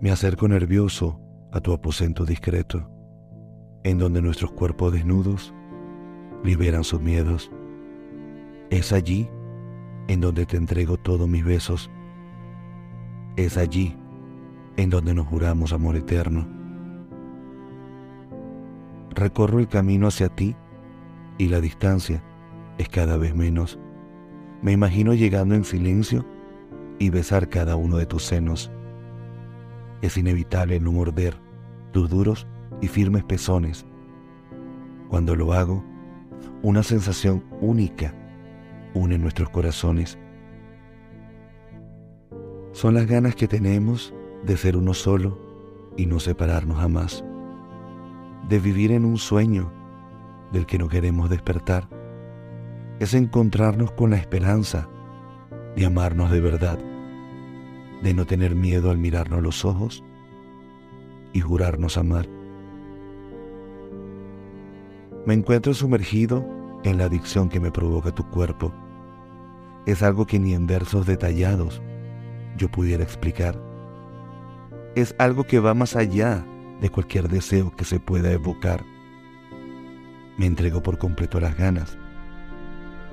Me acerco nervioso a tu aposento discreto, en donde nuestros cuerpos desnudos liberan sus miedos. Es allí en donde te entrego todos mis besos. Es allí en donde nos juramos amor eterno. Recorro el camino hacia ti y la distancia es cada vez menos. Me imagino llegando en silencio y besar cada uno de tus senos. Es inevitable no morder tus duros y firmes pezones. Cuando lo hago, una sensación única une nuestros corazones. Son las ganas que tenemos de ser uno solo y no separarnos jamás, de vivir en un sueño del que no queremos despertar. Es encontrarnos con la esperanza de amarnos de verdad, de no tener miedo al mirarnos los ojos y jurarnos amar. Me encuentro sumergido en la adicción que me provoca tu cuerpo. Es algo que ni en versos detallados yo pudiera explicar. Es algo que va más allá de cualquier deseo que se pueda evocar. Me entrego por completo a las ganas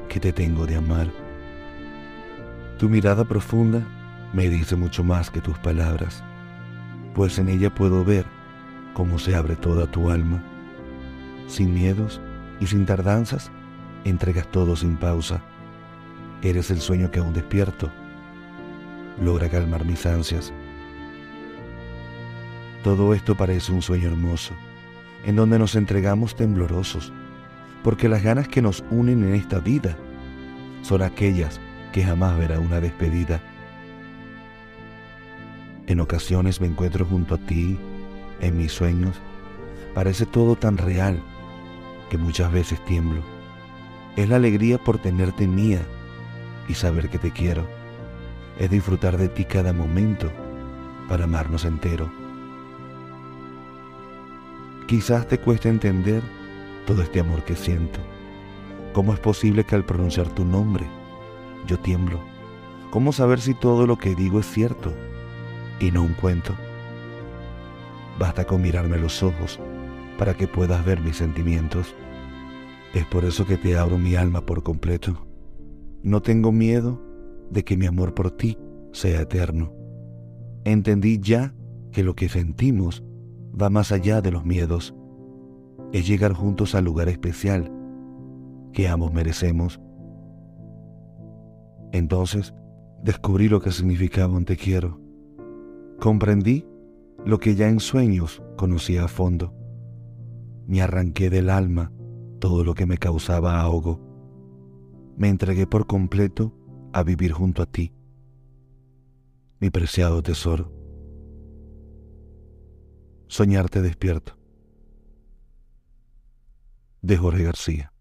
que te tengo de amar. Tu mirada profunda me dice mucho más que tus palabras, pues en ella puedo ver cómo se abre toda tu alma. Sin miedos y sin tardanzas, entregas todo sin pausa. Eres el sueño que aún despierto logra calmar mis ansias. Todo esto parece un sueño hermoso, en donde nos entregamos temblorosos, porque las ganas que nos unen en esta vida son aquellas que jamás verá una despedida. En ocasiones me encuentro junto a ti, en mis sueños. Parece todo tan real que muchas veces tiemblo. Es la alegría por tenerte mía y saber que te quiero. Es disfrutar de ti cada momento para amarnos entero. Quizás te cueste entender todo este amor que siento. ¿Cómo es posible que al pronunciar tu nombre yo tiemblo. ¿Cómo saber si todo lo que digo es cierto y no un cuento? Basta con mirarme los ojos para que puedas ver mis sentimientos. Es por eso que te abro mi alma por completo. No tengo miedo de que mi amor por ti sea eterno. Entendí ya que lo que sentimos va más allá de los miedos. Es llegar juntos al lugar especial que ambos merecemos entonces descubrí lo que significaba un te quiero. Comprendí lo que ya en sueños conocía a fondo. Me arranqué del alma todo lo que me causaba ahogo. Me entregué por completo a vivir junto a ti, mi preciado tesoro. Soñarte despierto. De Jorge García.